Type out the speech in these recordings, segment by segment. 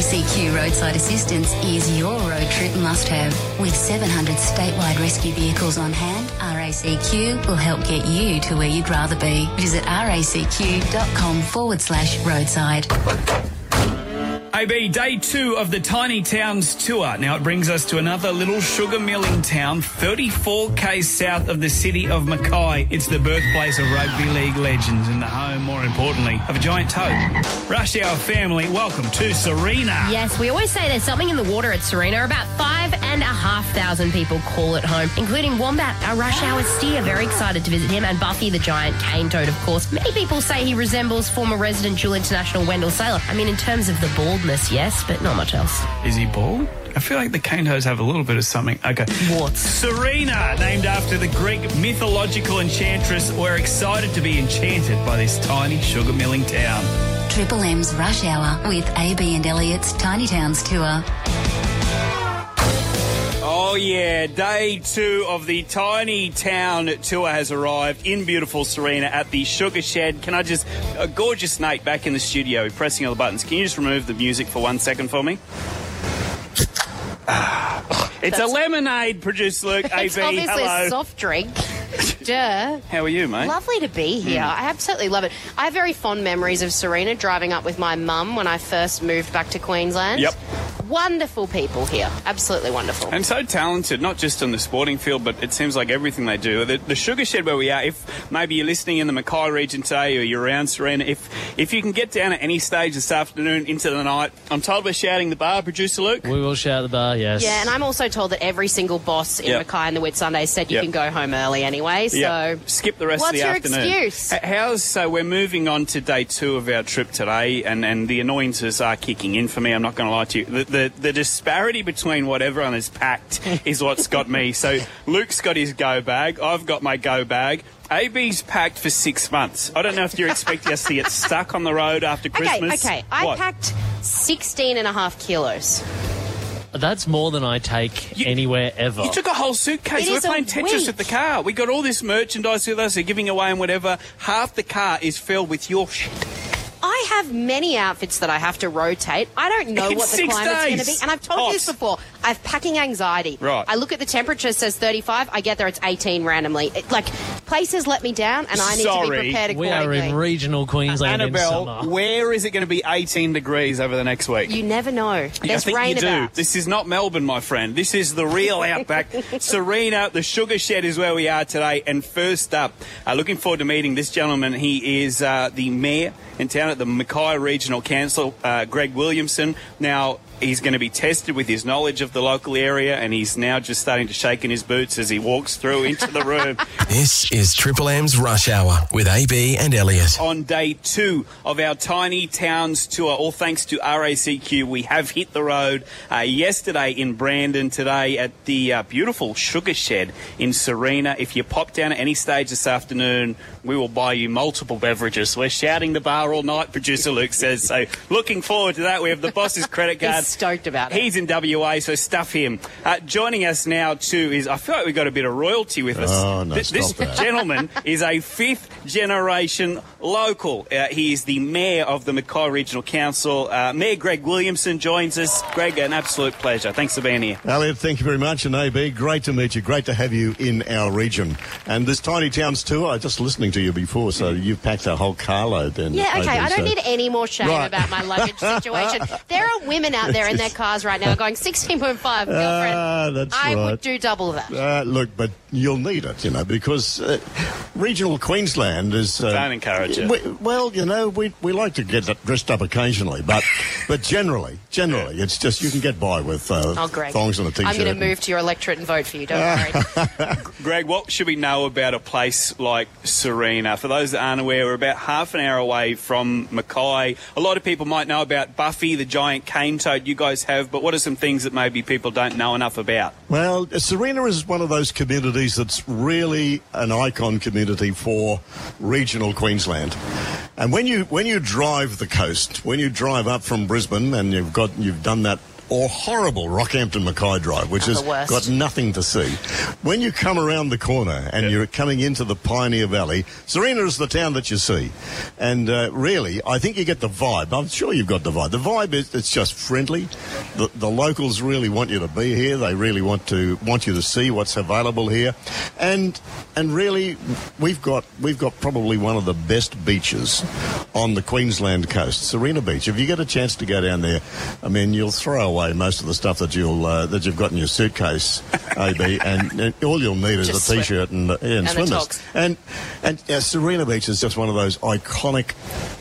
RACQ Roadside Assistance is your road trip must have. With 700 statewide rescue vehicles on hand, RACQ will help get you to where you'd rather be. Visit racq.com forward slash roadside. AB, day two of the Tiny Towns tour. Now it brings us to another little sugar milling town, 34k south of the city of Mackay. It's the birthplace of rugby league legends and the home, more importantly, of a giant toad. Rush Hour family, welcome to Sarina. Yes, we always say there's something in the water at Sarina. About five and a half thousand people call it home, including Wombat, our rush hour steer. Very excited to visit him, and Buffy the giant cane toad, of course. Many people say he resembles former resident Dual International Wendell Sailor. I mean, in terms of the baldness, yes, but not much else. Is he bald? I feel like the cane toads have a little bit of something. Okay. Warts. Sarina, named after the Greek mythological enchantress. We're excited to be enchanted by this tiny sugar milling town. Triple M's Rush Hour with AB and Elliot's Tiny Towns Tour. Oh, yeah. Day two of the Tiny Town tour has arrived in beautiful Sarina at the Sugar Shed. Can I just, a gorgeous Nate back in the studio pressing all the buttons. Can you just remove the music for one second for me? It's a lemonade, producer Luke. It's obviously hello. a soft drink. Duh. How are you, mate? Lovely to be hmm. here. I absolutely love it. I have very fond memories of Sarina driving up with my mum when I first moved back to Queensland. Yep. Wonderful people here. Absolutely wonderful. And so talented, not just on the sporting field, but it seems like everything they do. The, the Sugar Shed where we are, if maybe you're listening in the Mackay region today or you're around Sarina, if if you can get down at any stage this afternoon into the night, I'm told we're shouting the bar, producer Luke. We will shout the bar, yes. yeah, and I'm also told that every single boss in Yep. Mackay and the Whitsunday said you Yep. can go home early anyway. So Yeah, skip the rest what's of the afternoon. What's your afternoon. excuse? How's so? We're moving on to day two of our trip today, and, and the annoyances are kicking in for me. I'm not going to lie to you. The, the the disparity between what everyone has packed is what's got me. So Luke's got his go bag. I've got my go bag. AB's packed for six months. I don't know if you're expecting us to get stuck on the road after Christmas. okay. okay. I What? packed 16 and a half kilos. That's more than I take You- anywhere ever. You took a whole suitcase. It We're is a playing Tetris week. at the car. We got all this merchandise with us. They're giving away and whatever. Half the car is filled with your shit. I have many outfits that I have to rotate. I don't know In what the six climate's going to be. And I've told you this before. I have packing anxiety. Right. I look at the temperature, it says 35. I get there, it's 18 randomly. It, like, places let me down, and I need to be prepared accordingly. we are in regional Queensland in Annabelle, summer. where is it going to be 18 degrees over the next week? you never know. There's I think rain you do. about. This is not Melbourne, my friend. This is the real outback. Sarina, the Sugar Shed is where we are today. And first up, uh, looking forward to meeting this gentleman. He is uh, the mayor in town at the Mackay Regional Council, uh, Greg Williamson. Now, he's going to be tested with his knowledge of the local area, and he's now just starting to shake in his boots as he walks through into the room. This is Triple M's Rush Hour with AB and Elliot. on day two of our Tiny Towns tour. All thanks to RACQ, we have hit the road uh, yesterday in Brandon, today at the uh, beautiful Sugar Shed in Sarina. If you pop down at any stage this afternoon, we will buy you multiple beverages. We're shouting the bar all night, producer Luke says. So looking forward to that. We have the boss's credit card. He's stoked about it. He's in WA, so stuff him. Uh, joining us now too is I feel like we've got a bit of royalty with us. Oh, no, Th- this that. gentleman is a fifth generation local. Uh, he is the mayor of the Mackay Regional Council. Uh, mayor Greg Williamson joins us. Greg, an absolute pleasure. Thanks for being here. Elliot, thank you very much. And AB, great to meet you. Great to have you in our region. And this Tiny Towns tour, I was just listening to you before, so you've packed a whole carload then. Yeah, okay. AB, I don't so- need any more shame Right. about my luggage situation. There are women out there in their cars right now going 16.5, girlfriend. That's I right. would do double that. Uh, look, but you'll need it, you know, because uh, regional Queensland is. Uh, Don't encourage it. we- well, you know, we, we like to get dressed up occasionally, but but generally, generally, it's just you can get by with uh, Oh, Greg. thongs and a t-shirt. I'm going to move to your electorate and vote for you. Don't worry. Greg, what should we know about a place like Sarina? For those that aren't aware, we're about half an hour away from Mackay. A lot of people might know about Buffy, the giant cane toad you guys have, but what are some things that maybe people don't know enough about? Well, Sarina is one of those communities that's really an icon community for regional Queensland. And when you when you drive the coast, when you drive up from Brisbane and you've got you've done that or horrible Rockhampton Mackay Drive, which has got nothing to see. When you come around the corner and you're coming into the Pioneer Valley, Sarina is the town that you see. And uh, really, I think you get the vibe. I'm sure you've got the vibe. The vibe is it's just friendly. The, the locals really want you to be here. They really want to want you to see what's available here. And and really, we've got we've got probably one of the best beaches on the Queensland coast, Sarina Beach. If you get a chance to go down there, I mean, you'll throw away most of the stuff that you'll uh, that you've got in your suitcase, AB, and, and all you'll need is Just a t-shirt and, uh, yeah, and, And swimmers. And and uh, Sarina Beach is just one of those iconic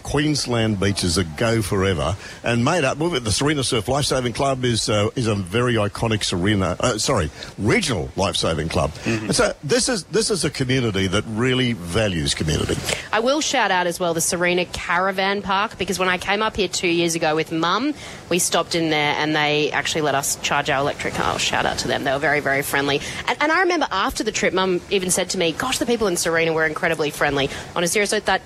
Queensland beaches that go forever. And made up, well, the Sarina Surf Lifesaving Club is uh, is a very iconic Sarina, uh, sorry, regional lifesaving club. And so this is this is a community that really values community. I will shout out as well the Sarina Caravan Park because when I came up here two years ago with Mum, we stopped in there and they actually let us charge our electric car. Shout out to them; they were very, very friendly. And, and I remember after the trip, Mum even said to me, "Gosh, the people in Sarina were incredibly friendly." On a serious note, that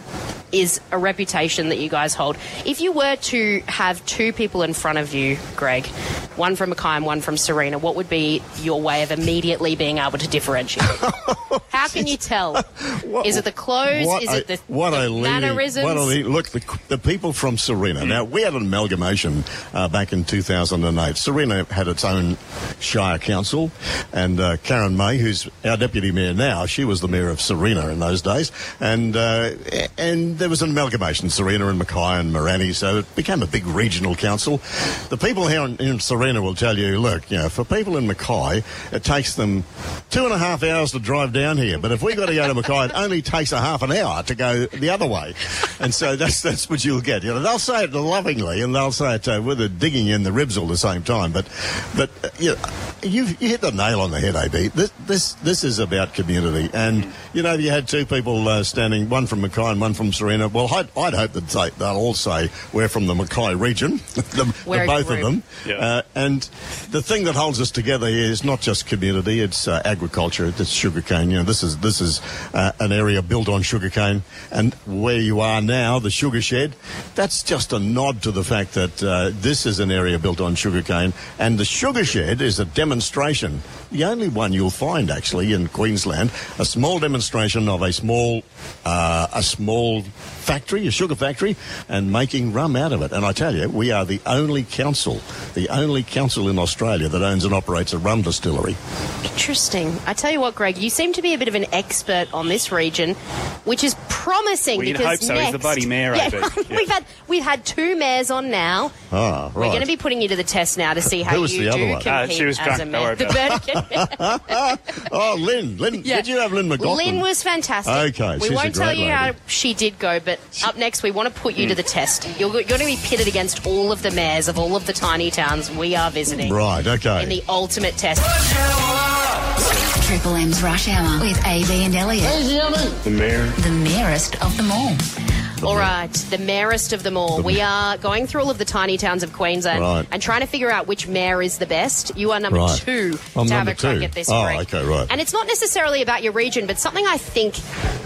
is a reputation that you guys hold. If you were to have two people in front of you, Greg, one from Mackay and one from Sarina, what would be your way of immediately being able to differentiate? How can you tell? What- Is it the clothes? What Is it the, what the a leading- mannerisms? What leading- look, the, the people from Sarina. Now, we had an amalgamation uh, back in 2008. Sarina had its own Shire Council, and uh, Karen May, who's our deputy mayor now, she was the mayor of Sarina in those days, and uh, and there was an amalgamation, Sarina and Mackay and Mirani, so it became a big regional council. The people here in, in Sarina will tell you, look, you know, for people in Mackay, it takes them two and a half hours to drive down here, but if we've got to go to Mackay, it only takes a half an hour to go the other way, and so that's that's what you'll get. You know, they'll say it lovingly, and they'll say it uh, with a digging in the ribs all the same time, but but uh, you know, you you hit the nail on the head, AB. This this this is about community, and you know, if you had two people uh, standing, one from Mackay and one from Sarina. Well, I'd, I'd hope that they, they'll all say we're from the Mackay region, the, the both of them. Yeah. Uh, and the thing that holds us together here is not just community; it's uh, agriculture, it's sugarcane. You know, this is this is uh, an area built on sugarcane, and where you are now, the sugar shed, that's just a nod to the fact that uh, this is an area built on sugarcane, and the sugar shed is a demonstration, the only one you'll find actually in Queensland, a small demonstration of a small uh, a small factory, a sugar factory, and making rum out of it. And I tell you, we are the only council, the only council in Australia that owns and operates a rum distillery. Interesting. I tell you what, Greg, you seem to be a bit of an expert on this region, which is promising Well, you'd because hope so. next, He's the bloody mayor, Yeah, I. Yeah. we've had we've had two mayors on now. Ah, right. We're going to be putting you to the test now to see how Who was you the other do one? compete Uh, she was as drunk. a Don't mayor. worry The about Burdekin- oh, Lynn, Lynn, Yeah. did you have Lynn McLaughlin? Lynn was fantastic. Okay, we she's a won't tell great you lady. how she did go, but up next we want to put you to the test. You're, you're going to be pitted against all of the mayors of all of the tiny towns we are visiting Right, okay. in the ultimate test. Triple M's Rush Hour with AB and Elliot. The mayor. The merest of them all. All right, the mayorest of them all. We are going through all of the tiny towns of Queensland Right. and trying to figure out which mayor is the best. You are number Right. two I'm to have a crack at this, Oh, Greg. okay, right. And it's not necessarily about your region, but something I think,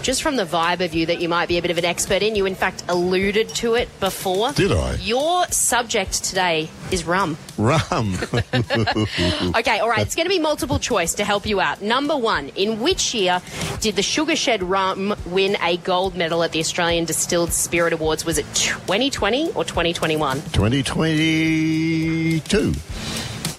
just from the vibe of you, that you might be a bit of an expert in. You, in fact, alluded to it before. Did I? Your subject today is rum. Rum. Okay, all right. It's going to be multiple choice to help you out. Number one, in which year did the Sugar Shed Rum win a gold medal at the Australian Distilled Spirit Awards? Was it 2020 or 2021? 2022.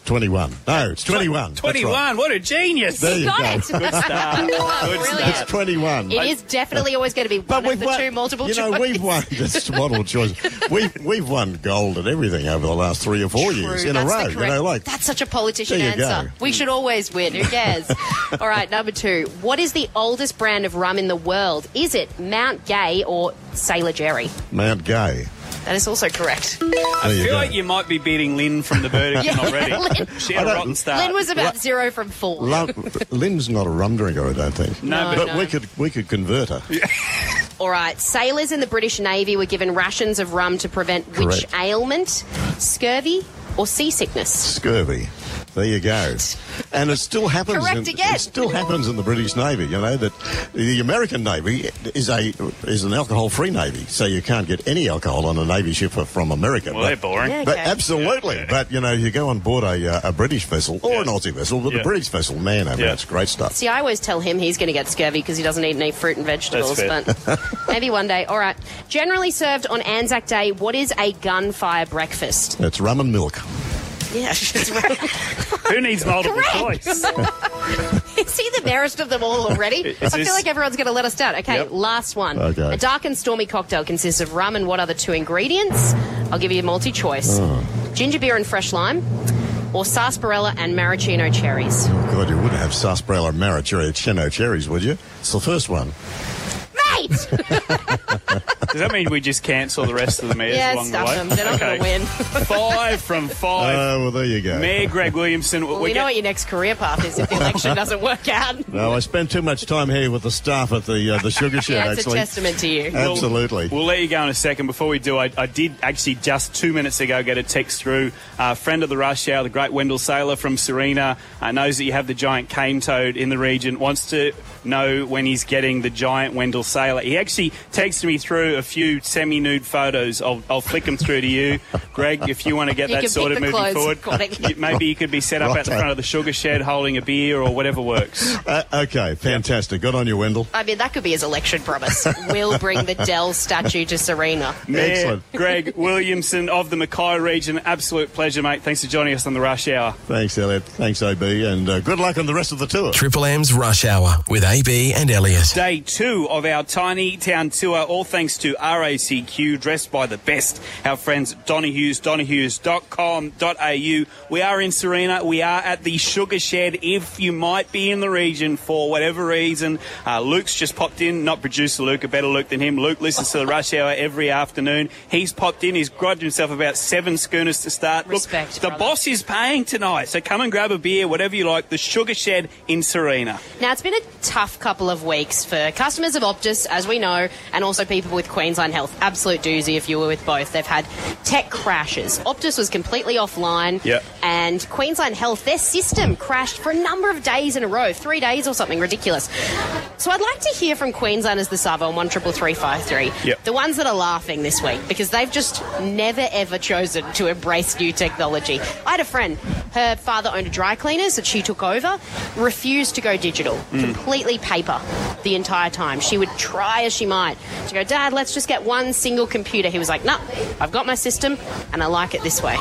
21. No, it's 21. That's right. 21. What a genius. There you Got go. it. Good start. Good Brilliant. It's start. 21. It is definitely always going to be one But of we've the won, two multiple you know, choice. we've won this multiple choice. We've we've won gold at everything over the last three or four years in a that's the row. You know, like that's such a politician There you answer. go. We should always win. Who cares? All right, number two. What is the oldest brand of rum in the world? Is it Mount Gay or Sailor Jerry? Mount Gay. That is also correct. There I feel go. like you might be beating Lynn from the Burdekin Yeah. already. Lynn- She had I a don't- rotten start. Lynn was about zero from four. Lum- Lynn's not a rum drinker, I don't think. No, but but- we could we could convert her. Yeah. All right. Sailors in the British Navy were given rations of rum to prevent which ailment? Scurvy or seasickness? Scurvy. There you go. And it still happens. Correct in, again. It still happens in the British Navy. You know that the American Navy is a is an alcohol-free navy, so you can't get any alcohol on a navy ship from America. Well, they're boring. Yeah. But Okay. absolutely. But you know, you go on board a, uh, a British vessel or an Yeah. Aussie vessel, but Yeah. the British vessel, man, I mean, Yeah. it's great stuff. See, I always tell him he's going to get scurvy because he doesn't eat any fruit and vegetables. But maybe one day. All right. Generally served on Anzac Day, what is a gunfire breakfast? It's rum and milk. Yeah, that's right. Who needs multiple Correct. choice? Is he the merest of them all already? I this- feel like everyone's going to let us down. Okay, Yep. last one. Oh, okay. A dark and stormy cocktail consists of rum and what are the two ingredients? I'll give you a multi choice Oh. ginger beer and fresh lime, or sarsaparilla and maraschino cherries. Oh, God, you wouldn't have sarsaparilla maraschino cherries, would you? It's the first one. Mate! Does that mean we just cancel the rest of the mares yeah, along the stuff way? them. They're not going to win. Five from five. Oh, well, there you go. Mayor Greg Williamson. Well, we we know what your next career path is if the election doesn't work out. No, I spent too much time here with the staff at the uh, the sugar shed. Yeah, it's actually, a testament to you. absolutely. We'll let you go in a second. Before we do, I, I did actually just two minutes ago get a text through. A friend of the rush hour, the great Wendell Sailor from Sarina, uh, knows that you have the giant cane toad in the region, wants to know when he's getting the giant Wendell Sailor. He actually texted me through a few semi nude photos. I'll, I'll flick them through to you, Greg, if you want to get You that can sorted moving forward. You- Maybe you could be set up at the front of the sugar shed holding a beer or whatever works. Uh, okay, fantastic. Good on you, Wendell. I mean, that could be his election promise. we'll bring the Dell statue to Sarina. Mayor Excellent. Greg Williamson of the Mackay region. Absolute pleasure, mate. Thanks for joining us on the Rush Hour. Thanks, Elliot. Thanks, AB, and uh, good luck on the rest of the tour. Triple M's Rush Hour with AB and Elliot. Day two of our tiny town tour, all thanks to RACQ, dressed by the best. Our friends Donahue's, donahughes.com.au. We are in Sarina. We are at the Sugar Shed. If you might be in the region for whatever reason, uh, Luke's just popped in. Not producer Luke, a better Luke than him. Luke listens to the Rush Hour every afternoon. He's popped in. He's grudged himself about seven schooners to start. Respect, Look, the brother. boss is paying tonight, so come and grab a beer, whatever you like. The Sugar Shed in Sarina. Now, it's been a tough couple of weeks for customers of Optus, as we know, and also people with Queensland Health. Absolute doozy if you were with both. They've had tech crashes. Optus was completely offline, Yep. and Queensland Health, their system crashed for a number of days in a row, three days or something ridiculous. So I'd like to hear from Queenslanders the sub on one triple three five three. The ones that are laughing this week because they've just never ever chosen to embrace new technology. I had a friend, her father owned a dry cleaners that she took over, refused to go digital, Mm. completely paper the entire time. She would try as she might to go, Dad, let's just get one single computer. He was like, No, I've got my system and I like it this way.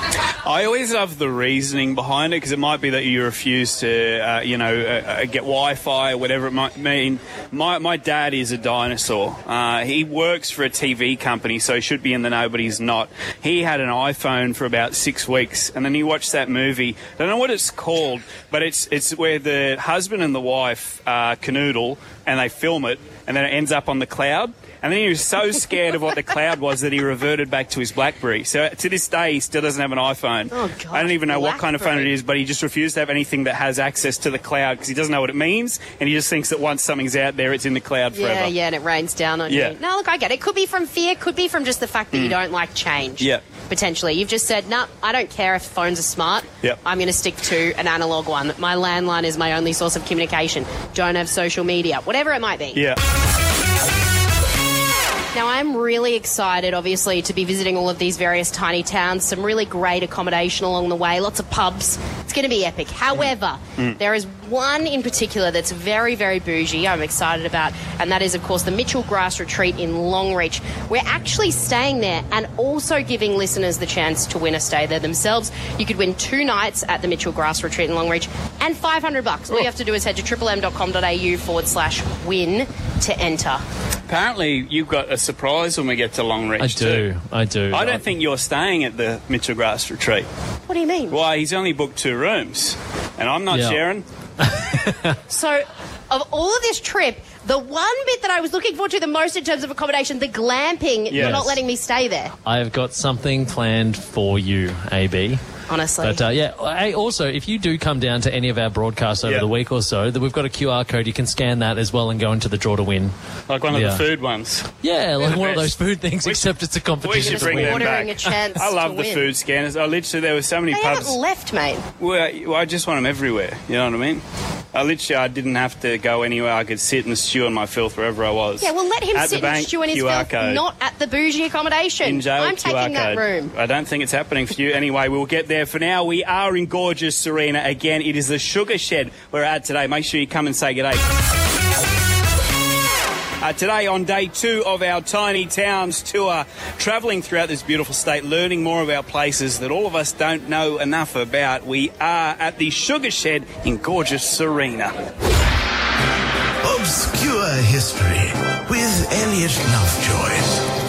I always love the reasoning behind it because it might be that you refuse to, uh, you know, uh, uh, get Wi-Fi or whatever it might mean. My my dad is a dinosaur. Uh, he works for a TV company, so he should be in the know, but he's not. He had an iPhone for about six weeks, and then he watched that movie. I don't know what it's called, but it's it's where the husband and the wife uh, canoodle and they film it, and then it ends up on the cloud. And then he was so scared of what the cloud was that he reverted back to his BlackBerry. So to this day, he still doesn't have an iPhone. Oh, God, I don't even know what kind of phone it is, but he just refused to have anything that has access to the cloud because he doesn't know what it means, and he just thinks that once something's out there, it's in the cloud forever. Yeah, yeah, and it rains down on Yeah. you. No, look, I get it. Could be from fear, could be from just the fact that you don't like change. Yeah. Potentially. You've just said, no, I don't care if phones are smart. Yep. I'm going to stick to an analog one. My landline is my only source of communication. Don't have social media. Whatever it might be. Yeah. Now, I'm really excited, obviously, to be visiting all of these various tiny towns. Some really great accommodation along the way, lots of pubs. It's going to be epic. However, there is one in particular that's very, very bougie, I'm excited about, and that is, of course, the Mitchell Grass Retreat in Longreach. We're actually staying there and also giving listeners the chance to win a stay there themselves. You could win two nights at the Mitchell Grass Retreat in Longreach and 500 bucks. All you oh. have to do is head to triplem.com.au forward slash win to enter. Apparently, you've got a surprise when we get to Longreach. I too. do. I do. I don't think you're staying at the Mitchell Grass retreat. What do you mean? Why? He's only booked two rooms, and I'm not Yeah. sharing. So, of all of this trip, the one bit that I was looking forward to the most in terms of accommodation, the glamping, you're not letting me stay there. I have got something planned for you, AB. Honestly. But uh, yeah, hey, also, if you do come down to any of our broadcasts over Yeah. the week or so, that we've got a QR code. You can scan that as well and go into the draw to win. Like one of Yeah. the food ones. Yeah, like one of those food things, We- except it's a competition. We competition. should to bring them back. a chance I love to the win. food scanners. I literally there were so many They pubs. haven't left, mate. Well, well, I just want them everywhere. You know what I mean? I literally, I didn't have to go anywhere. I could sit and stew in my filth wherever I was. Yeah, well, let him At the sit and bank, stew in his QR filth, code. not at the bougie accommodation. in jail. I'm QR taking that code. room. I don't think it's happening for you. Anyway, we'll get there. For now, we are in gorgeous Sarina again. It is the Sugar Shed we're at today. Make sure you come and say g'day. Uh, today, on day two of our Tiny Towns tour, travelling throughout this beautiful state, learning more about places that all of us don't know enough about, we are at the Sugar Shed in gorgeous Sarina. Obscure History with Elliot Lovejoy.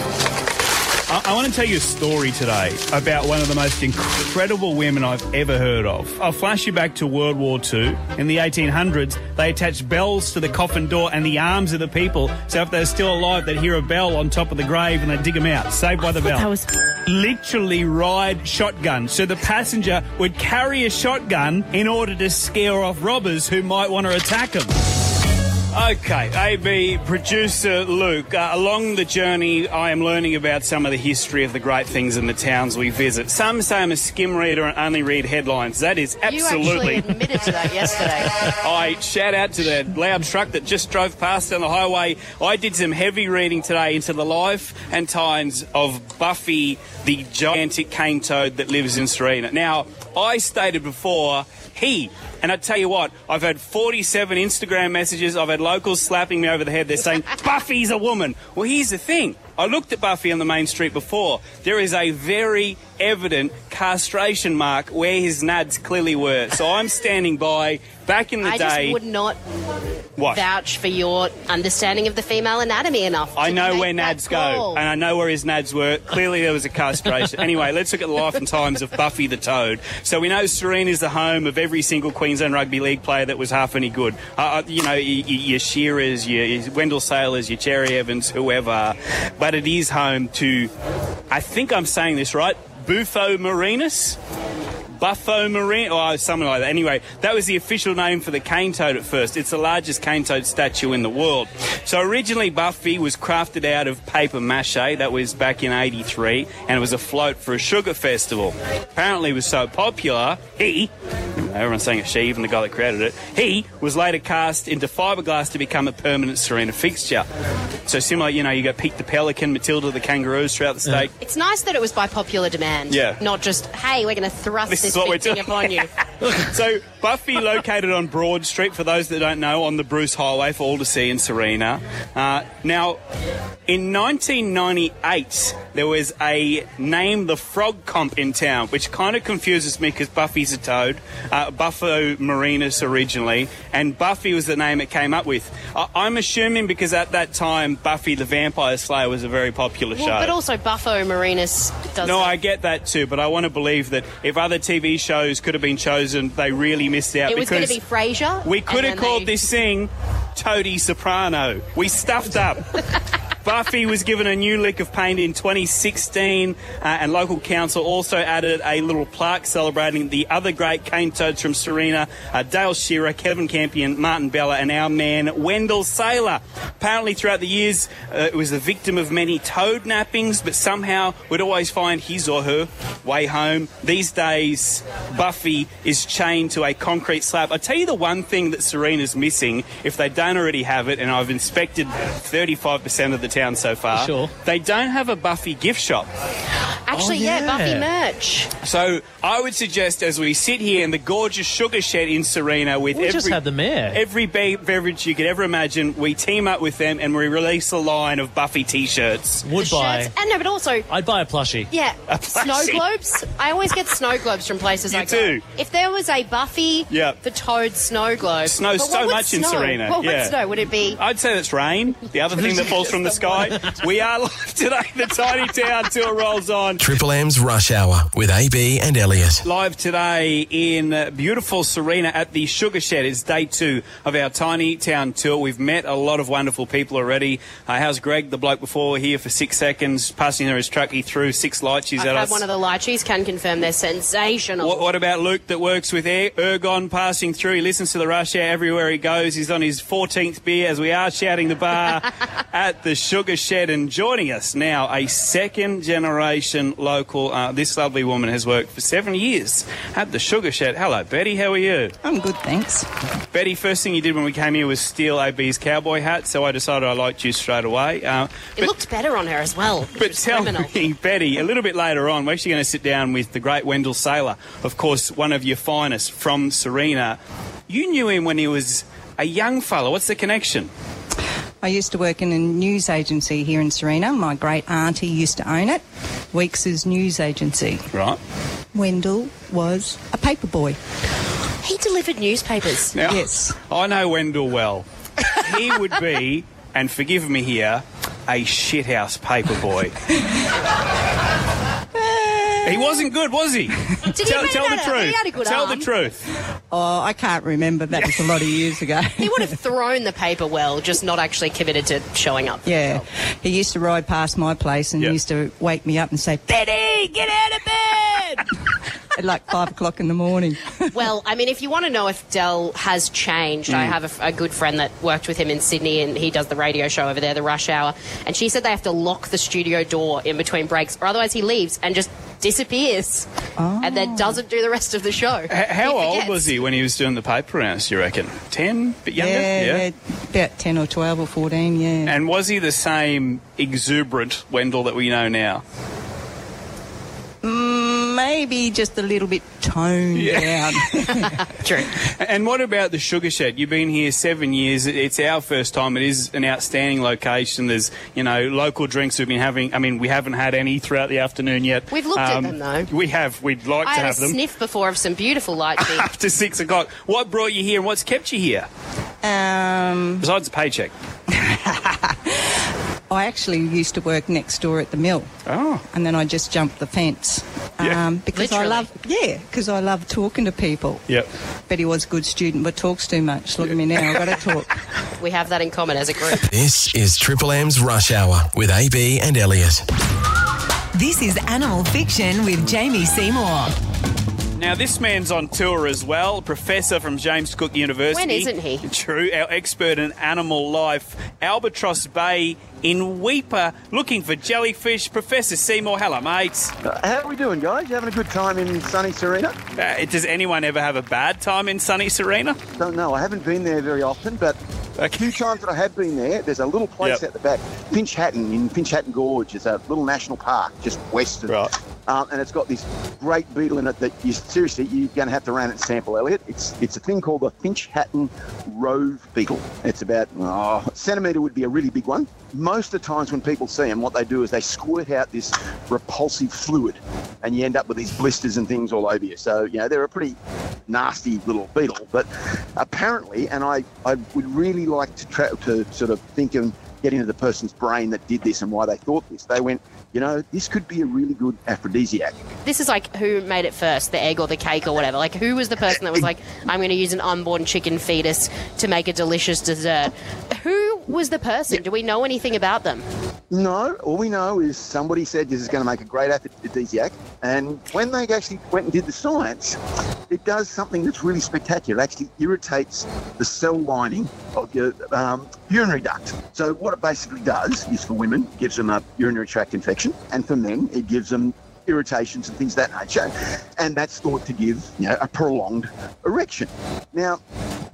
I, I want to tell you a story today about one of the most incredible women I've ever heard of. I'll flash you back to World War II. In the 1800s, they attached bells to the coffin door and the arms of the people, so if they're still alive, they'd hear a bell on top of the grave and they'd dig them out. Saved by the bell. That was Literally ride shotgun. So the passenger would carry a shotgun in order to scare off robbers who might want to attack them. Okay, AB producer Luke. Uh, along the journey, I am learning about some of the history of the great things in the towns we visit. Some say I'm a skim reader and only read headlines. That is absolutely. you actually admitted to that yesterday. I shout out to the loud truck that just drove past on the highway. I did some heavy reading today into the life and times of Buffy, the gigantic cane toad that lives in Sarina. Now, I stated before he, and I tell you what, I've had 47 Instagram messages. I've had locals slapping me over the head. They're saying Buffy's a woman. Well, here's the thing. I looked at Buffy on the main street before. There is a very evident castration mark where his nads clearly were. So I'm standing by. Back in the I day, just would not what? vouch for your understanding of the female anatomy enough. I know where nads go, and I know where his nads were. Clearly, there was a castration. anyway, let's look at the life and times of Buffy the Toad. So we know Sarina is the home of every single Queensland Rugby League player that was half any good. Uh, uh, you know, your Shearers, your, your Wendell Sailors, your Cherry Evans, whoever. But it is home to, I think I'm saying this right, Bufo Marinus. Buffo Marine, or oh, something like that. Anyway, that was the official name for the cane toad at first. It's the largest cane toad statue in the world. So originally, Buffy was crafted out of paper mache. That was back in '83, and it was a float for a sugar festival. Apparently, it was so popular, he, everyone's saying it's she, even the guy that created it, he was later cast into fiberglass to become a permanent Sarina fixture. So similar, you know, you got Pete the Pelican, Matilda the kangaroos throughout the state. It's nice that it was by popular demand. Yeah. Not just, hey, we're going to thrust This this, is what we're thing doing. upon you. so Buffy located on Broad Street, for those that don't know, on the Bruce Highway for all to see in Sarina. Uh, now, in 1998, there was a Name the Frog comp in town, which kind of confuses me because Buffy's a toad, uh, Uh, Bufo Marinus originally, and Buffy was the name it came up with. I- I'm assuming because at that time, Buffy the Vampire Slayer was a very popular Well, show. but also Bufo Marinus does. No, that. I get that too, but I want to believe that if other TV shows could have been chosen, they really missed out It was going to be Frasier. we could have called they- this thing Toady Soprano. We stuffed up. Buffy was given a new lick of paint in 2016, uh, and local council also added a little plaque celebrating the other great cane toads from Sarina uh, Dale Shearer, Kevin Campion, Martin Bella, and our man Wendell Sailor. Apparently, throughout the years, uh, it was the victim of many toad nappings, but somehow would always find his or her way home. These days, Buffy is chained to a concrete slab. I tell you the one thing that Sarina's missing, if they don't already have it, and I've inspected 35% of the town so far. Sure. They don't have a Buffy gift shop. Oh, Actually, Oh, yeah. yeah. Buffy merch. So I would suggest as we sit here in the gorgeous sugar shed in Sarina with We every just had the mayor. every be- beverage you could ever imagine, we team up with them and we release a line of Buffy t-shirts. Would The buy. shirts. And no, but also, I'd buy a plushie. yeah, plushie. snow globes. I always get snow globes from places You I go. do. If there was a Buffy Yep. the Toad snow globe, Snow so what would much in snow? Sarina, What yeah. would snow? Would it be? I'd say that's rain. The other thing that falls from the Sky. We are live today. The Tiny Town Tour rolls on. Triple M's Rush Hour with AB and Elliot. Live today in uh, beautiful Sarina at the Sugar Shed. It's day two of our Tiny Town Tour. We've met a lot of wonderful people already. Uh, how's Greg, the bloke before, here for six seconds, passing there his truck? He threw six lychees I've at had us. one of the lychees, can confirm they're sensational. What, what about Luke that works with Air, Ergon passing through? He listens to the rush hour everywhere he goes. He's on his 14th beer as we are shouting the bar at the Sugar Shed and joining us now, a second generation local. Uh, this lovely woman has worked for seven years at the Sugar Shed. Hello, Betty. How are you? I'm good, thanks. Betty, first thing you did when we came here was steal AB's cowboy hat, so I decided I liked you straight away. Uh, it looked better on her as well. but tell criminal. me, Betty, a little bit later on, we're actually going to sit down with the great Wendell Sailor, of course, one of your finest from Sarina. You knew him when he was a young fella. What's the connection? I used to work in a news agency here in Sarina. My great auntie used to own it, Weeks' news agency. Right. Wendell was a paper boy. He delivered newspapers. Now, Yes. I know Wendell well. He would be, and forgive me here, a shithouse paper boy. He wasn't good, was he? Did tell make tell the truth. He had a good tell arm. the truth. Oh, I can't remember. That was a lot of years ago. He would have thrown the paper well, just not actually committed to showing up. Yeah. He used to ride past my place and Yeah. used to wake me up and say, Betty, get out of bed! At like five o'clock in the morning. Well, I mean, if you want to know if Dell has changed, Mm. I have a, a good friend that worked with him in Sydney and he does the radio show over there, The Rush Hour. And she said they have to lock the studio door in between breaks, or otherwise he leaves and just disappears and then oh. doesn't do the rest of the show. H- how old was he when he was doing the paper rounds, you reckon? 10? Bit younger? yeah, about 10 or 12 or 14, yeah. And was he the same exuberant Wendell that we know now? Maybe just a little bit toned down. True. And what about the Sugar Shed? You've been here seven years. It's our first time. It is an outstanding location. There's, you know, local drinks we've been having. I mean, we haven't had any throughout the afternoon yet. Um, We've looked at them, though. We have. We'd like I to had a have them. sniff before of some beautiful light tea. After six o'clock. What brought you here and what's kept you here? um, Besides the paycheck. I actually used to work next door at the mill. Oh. and then I just jumped the fence Yeah. um, because Literally. I love yeah because I love talking to people. Yep. Betty was a good student but talks too much. Look at me now, I've got to talk. We have that in common as a group. This is Triple M's Rush Hour with AB and Elliot. This is Animal Fiction with Jamie Seymour. Now, this man's on tour as well, professor from James Cook University. When isn't he? True, our expert in animal life, Albatross Bay in Weipa, looking for jellyfish. Professor Seymour, hello, mates. How are we doing, guys? You having a good time in sunny Sarina? Uh, does anyone ever have a bad time in sunny Sarina? Don't know. I haven't been there very often, but a few times that I have been there, there's a little place Yep. at the back, Finch Hatton in Finch Hatton Gorge. It's a little national park just west of. Right. Um, and it's got this great beetle in it that you seriously you're going to have to run and sample, Elliot. It's it's a thing called the Finch Hatton Rove beetle. It's about oh, a centimetre would be a really big one. Most of the times when people see them, what they do is they squirt out this repulsive fluid, and you end up with these blisters and things all over you. So you know they're a pretty nasty little beetle. But apparently, and I I would really like to tra- to sort of think and get into the person's brain that did this and why they thought this. They went, you know, this could be a really good aphrodisiac. This is like who made it first, the egg or the cake or whatever. Like who was the person that was like, I'm going to use an unborn chicken fetus to make a delicious dessert. Who was the person? Do we know anything about them? No, all we know is somebody said this is going to make a great aphrodisiac, and when they actually went and did the science, it does something that's really spectacular. It actually irritates the cell lining of your um, urinary duct. So what it basically does is for women, gives them a urinary tract infection, and for men, it gives them irritations and things of that nature, and that's thought to give you know a prolonged erection. Now,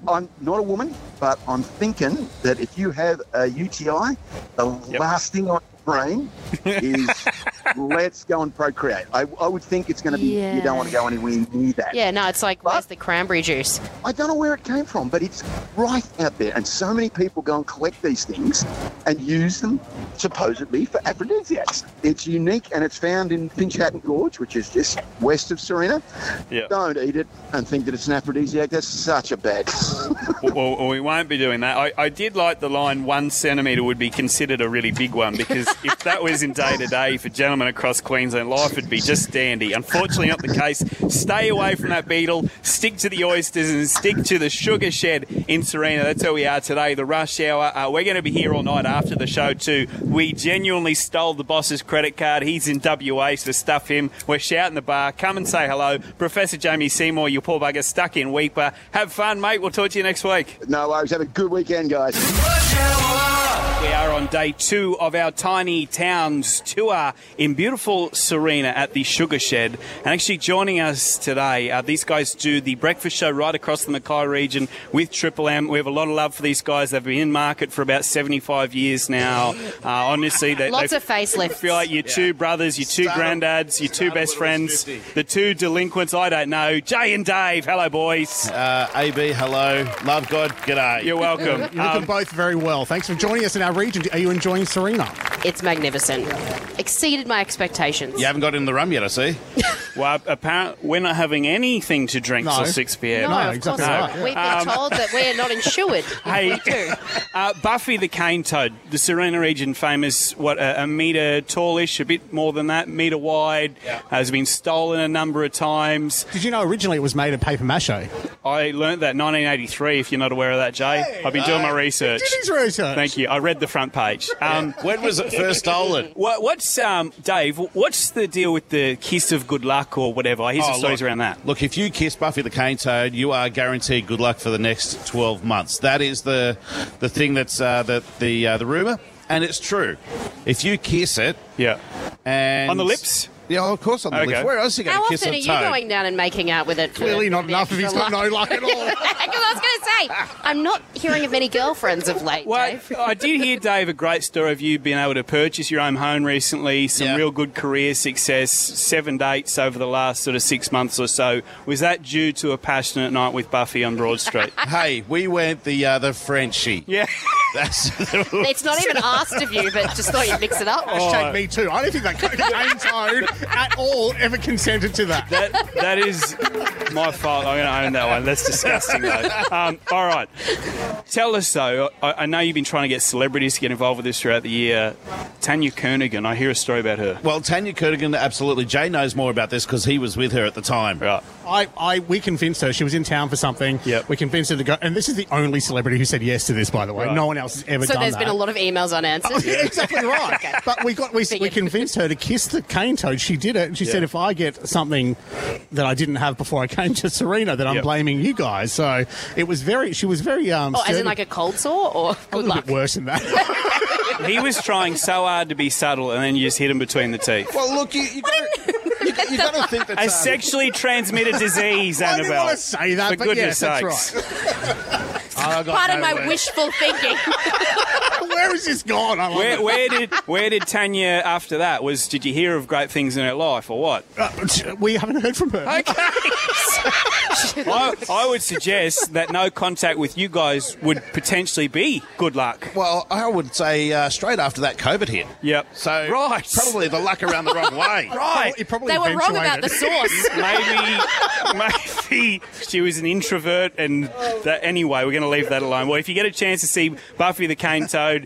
I'm not a woman, but I'm thinking that if you have a UTI, the last thing on your brain is let's go and procreate. I, I would think it's going to be, you don't want to go anywhere near that. Yeah, no, it's like, where's the cranberry juice? I don't know where it came from, but it's right out there. And so many people go and collect these things and use them supposedly for aphrodisiacs. It's unique and it's found in Finch Hatton Gorge, which is just west of Sarina. Yeah. Don't eat it and think that it's an aphrodisiac. That's such a bad. well, well, we won't be doing that. I, I did like the line one centimetre would be considered a really big one because if that was in day to day for gentlemen across Queensland, life would be just dandy. Unfortunately, not the case. Stay away from that beetle, stick to the oysters, and stick to the sugar shed in Sarina. That's where we are today, the rush hour. Uh, we're going to be here all night after the show, too. We genuinely stole the boss's credit card. He's in WA, so stuff him. We're shouting the bar. Come and say hello. Professor Jamie Seymour, you poor bugger, stuck in Weipa. Have fun, mate. We'll talk to you next week. no worries. Have a good weekend, guys. We are on day two of our Tiny Towns tour in beautiful Sarina at the Sugar Shed. And actually joining us today, uh, these guys do the breakfast show right across the Mackay region with Triple M. We have a lot of love for these guys. They've been in market for about 75 years now. Uh, honestly, they, Lots they of facelifts. feel like your two brothers, your two Started- granddads, your two best when I was friends, 50. the two delinquents. I don't know. Jay and Dave. Hello, boys. Uh, AB, hello. Love God, g'day. You're welcome. You're looking Um, both very well. Thanks for joining us in our region. Are you enjoying Sarina? It's magnificent. Exceeded my expectations. You haven't got in the rum yet, I see. well, apparently, we're not having anything to drink No. till 6 p.m. No, No, of exactly course right, yeah. We've been Um, told that we're not insured. if Hey, we do. uh, Buffy the Cane Toad, the Sarina region famous, what, a, a metre tallish, a bit more than that, metre wide, has been stolen a number of times. Did you know originally it was made of paper mache? I learnt that 1983, if you're not aware of that, Jay. I've been doing my research. Did his research. Thank you. I read the front page. Um, When was it first stolen? what, what's, um, Dave, what's the deal with the kiss of good luck or whatever? I hear some Oh, stories look. around that. Look, if you kiss Buffy the Cane Toad, you are guaranteed good luck for the next 12 months. That is the the thing that's uh, the the uh, the rumor, and it's true. If you kiss it, Yeah. and On the lips? Yeah, of course on the Okay. lips. Where else are you going How to kiss often a are you toad? going down and making out with it? for Clearly not the enough if he's extra got no luck at all. Because I was going to say, I'm not hearing of many girlfriends of late, Well, Dave. I did hear, Dave, a great story of you being able to purchase your own home recently, some Yeah. real good career success, seven dates over the last sort of six months or so. Was that due to a passionate night with Buffy on Broad Street? Hey, we went the uh, the Frenchie. yeah. That's It's not even asked of you, but just thought you'd mix it up. Hashtag me too. I don't think that cane toad at all ever consented to that. That, that is my fault. I'm going to own that one. That's disgusting, though. Um, all right. Tell us, though, I, I know you've been trying to get celebrities to get involved with this throughout the year. Tania Kernaghan, I hear a story about her. well, Tania Kernaghan, absolutely. Jay knows more about this because he was with her at the time. Right. I, I, we convinced her. She was in town for something. Yep. We convinced her to go. And this is the only celebrity who said yes to this, by the way. Right. No one else has ever So done there's that. been a lot of emails unanswered. Oh, yeah, exactly right. Okay. But we got we, we convinced her to kiss the cane toad. She did it. And she said, if I get something that I didn't have before I came to Sarina, then I'm Yep. blaming you guys. So it was very. She was very. Um, Oh, as in like a cold sore or a good little luck? bit worse than that. He was trying so hard to be subtle, and then you just hit him between the teeth. Well, look, you, you got you, you got to think that A sexually transmitted disease, I didn't Annabelle. want to say that, For but goodness yes, that's sakes. Oh, I got Pardon my nowhere. wishful thinking. Where is this gone? I Where, where did where did Tanya after that? Was did you hear of great things in her life or what? Uh, we haven't heard from her. Okay. I, I would suggest that no contact with you guys would potentially be good luck. Well, I would say uh, straight after that COVID hit. Yep. So Right. probably the luck around the wrong way. Right. It probably they were wrong about the source. Maybe, maybe she was an introvert, and that, anyway, we're going to leave that alone. Well, if you get a chance to see Buffy the Cane Toad,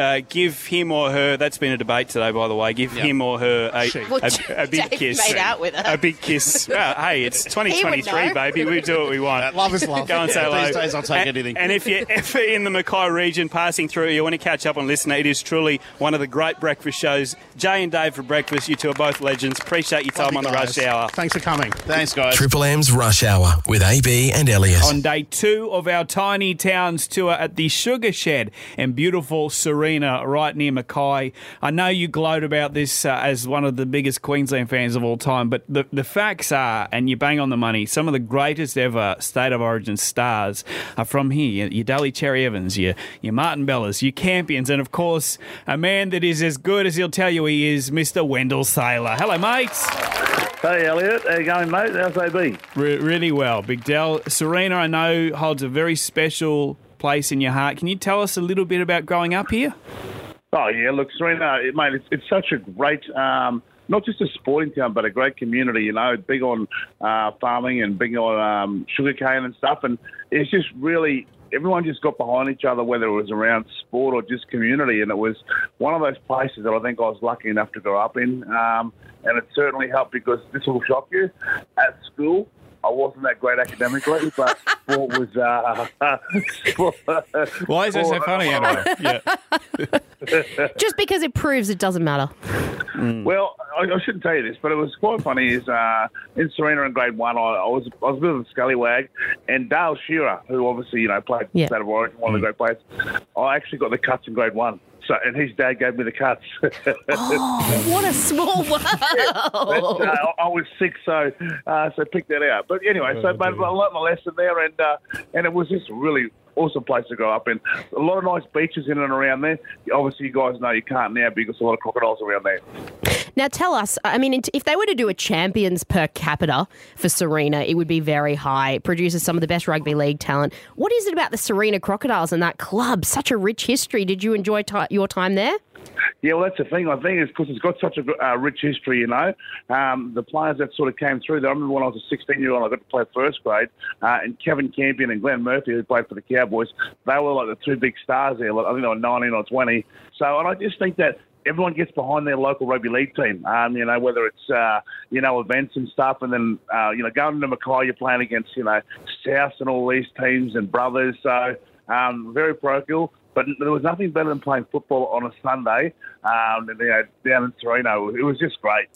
uh, give him or her. That's been a debate today, by the way. Give Yep. him or her a, She. Well, a, a big Dave kiss. made out with her. A big kiss. Well, hey, it's 2023, baby. We do what we want. Love is love. Go and say hello. these days I'll take and, anything. And if you're ever in the Mackay region passing through, you want to catch up on Listener, it is truly one of the great breakfast shows. Jay and Dave for breakfast. You two are both legends. Appreciate your time Love on you the rush hour. Thanks for coming. Thanks, guys. Triple M's Rush Hour with AB and Elliot. On day two of our Tiny Towns tour at the Sugar Shed and beautiful Sarina, right near Mackay. I know you gloat about this uh, as one of the biggest Queensland fans of all time, but the, the facts are, and you bang on the money, some of the greatest ever State of Origin stars are from here. Your, your Daly Cherry Evans, your, your Martin Bellas, your Campions, and of course, a man that is as good as he'll tell you he is, Mr. Wendell Sailor. Hello, mates. Hey, Elliot. How you going, mate? How's AB? Re- really well, Big Dell. Sarina, I know, holds a very special place in your heart. Can you tell us a little bit about growing up here? Oh, yeah. Look, Sarina, it, mate, it's, it's such a great, um, not just a sporting town, but a great community, you know, big on uh, farming and big on um, sugarcane and stuff. And it's just really, everyone just got behind each other, whether it was around sport or just community. And it was one of those places that I think I was lucky enough to grow up in. Um, and it certainly helped because this will shock you. At school, I wasn't that great academically, but sport was. Uh, sport, Why is that so funny, Anna? Yeah. Just because it proves it doesn't matter. Well, I, I shouldn't tell you this, but it was quite funny. Is uh, in Sarina in grade one, I, I was I was a bit of a scallywag, and Dale Shearer, who obviously you know played Yeah. State of Origin, one of the great players, I actually got the cuts in grade one. So, and his dad gave me the cuts. Oh, what a small But, world. uh, I was sick, so uh, so pick that out. But anyway, so but I learnt my lesson there, and uh, and it was just a really awesome place to grow up in. A lot of nice beaches in and around there. Obviously, you guys know you can't now because a lot of crocodiles around there. Now tell us, I mean, if they were to do a champions per capita for Sarina, it would be very high. It produces some of the best rugby league talent. What is it about the Sarina Crocodiles and that club? Such a rich history. Did you enjoy ti your time there? Yeah, well, that's the thing. I think it's because it's got such a uh, rich history, you know. Um, the players that sort of came through there. I remember when I was a 16 year old, I got to play first grade, uh, and Kevin Campion and Glenn Murphy, who played for the Cowboys, they were like the two big stars there. Like, I think they were 19 or 20. So, and I just think that everyone gets behind their local rugby league team. Um, you know, whether it's uh, you know events and stuff, and then uh, you know going to Mackay, you're playing against you know South and all these teams and brothers. So um, very parochial. But there was nothing better than playing football on a Sunday um, you know, down in Torino. It was just great.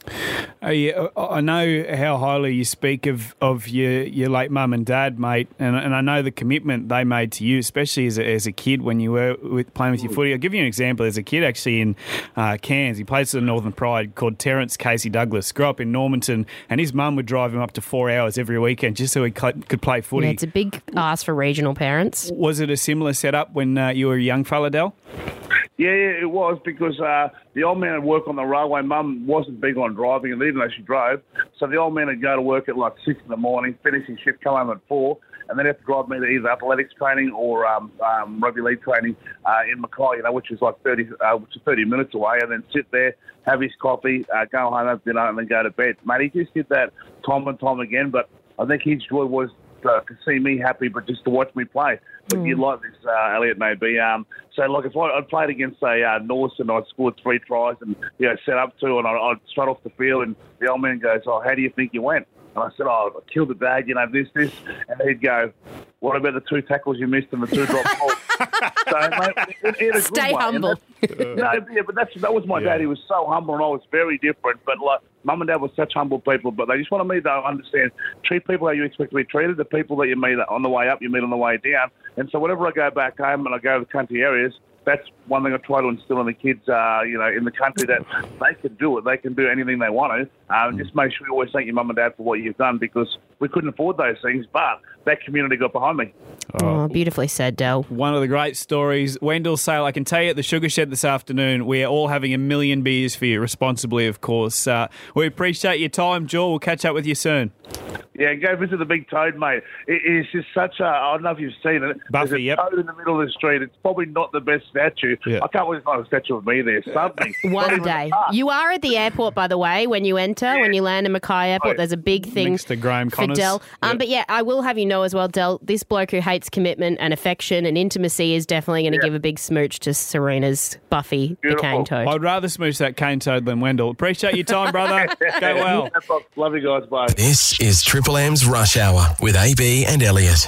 Uh, yeah, I I know how highly you speak of, of your, your late mum and dad, mate, and, and I know the commitment they made to you, especially as a, as a kid when you were with, playing with your footy. I'll give you an example. As a kid, actually in uh, Cairns, he played for the Northern Pride called Terence Casey Douglas. Grew up in Normanton, and his mum would drive him up to four hours every weekend just so he cl- could play footy. Yeah, it's a big ask for regional parents. was it a similar setup when uh, you were a young fella, Dell? Yeah, yeah, it was because uh, the old man would work on the railway. Mum wasn't big on driving, and even though she drove, so the old man would go to work at like six in the morning, finish his shift, come home at four, and then have to drive me to either athletics training or um, um, rugby league training uh, in Mackay, you know, which is like thirty, uh, which is thirty minutes away, and then sit there, have his coffee, uh, go home, have dinner, and then go to bed. Mate, he just did that time and time again. But I think his joy was uh, to see me happy, but just to watch me play. But you like this, uh, Elliot, maybe. Um, so, like, if I, I played against, say, uh, Norse and I scored three tries and, you know, set up two, and I, I'd strut off the field, and the old man goes, Oh, how do you think you went? And I said, Oh, I killed the bag, you know, this, this. And he'd go, What about the two tackles you missed and the two drop balls? So, mate, in, in a Stay way. Humble. that's- no, yeah, but that's that was my dad. He was so humble, and I was very different. But like, mum and dad were such humble people, but they just wanted me to understand treat people how you expect to be treated. The people that you meet on the way up, you meet on the way down. And so, whenever I go back home and I go to the country areas, that's one thing I try to instill in the kids. Uh, you know, in the country that they can do it. They can do anything they want to. Um, Just make sure you always thank your mum and dad for what you've done because we couldn't afford those things, but that community got behind me. Oh, beautifully said, Dell. One of the great stories. Wendell Sailor, I can tell you at the Sugar Shed this afternoon, we are all having a million beers for you, responsibly, of course. Uh, we appreciate your time, Joel. We'll catch up with you soon. Yeah, go visit the Big Toad, mate. It is just such a. I don't know if you've seen it. Buffy, There's a yep. toad in the middle of the street. It's probably not the best statue. Yeah. I can't believe it's not a statue of me there. Something. One day. You are at the airport, by the way, when you enter, when you land in Mackay Airport. Oh, There's a big thing Next to Graham for Connors. Dell. Um, Yep. But yeah, I will have you know as well, Dell, this bloke who hates commitment and affection and intimacy is definitely going to give a big smooch to Sarina's Buffy the cane toad. I'd rather smooch that cane toad than Wendell. Appreciate your time, brother. Go well. Love you guys. Bye. This is Triple M's Rush Hour with AB and Elliot.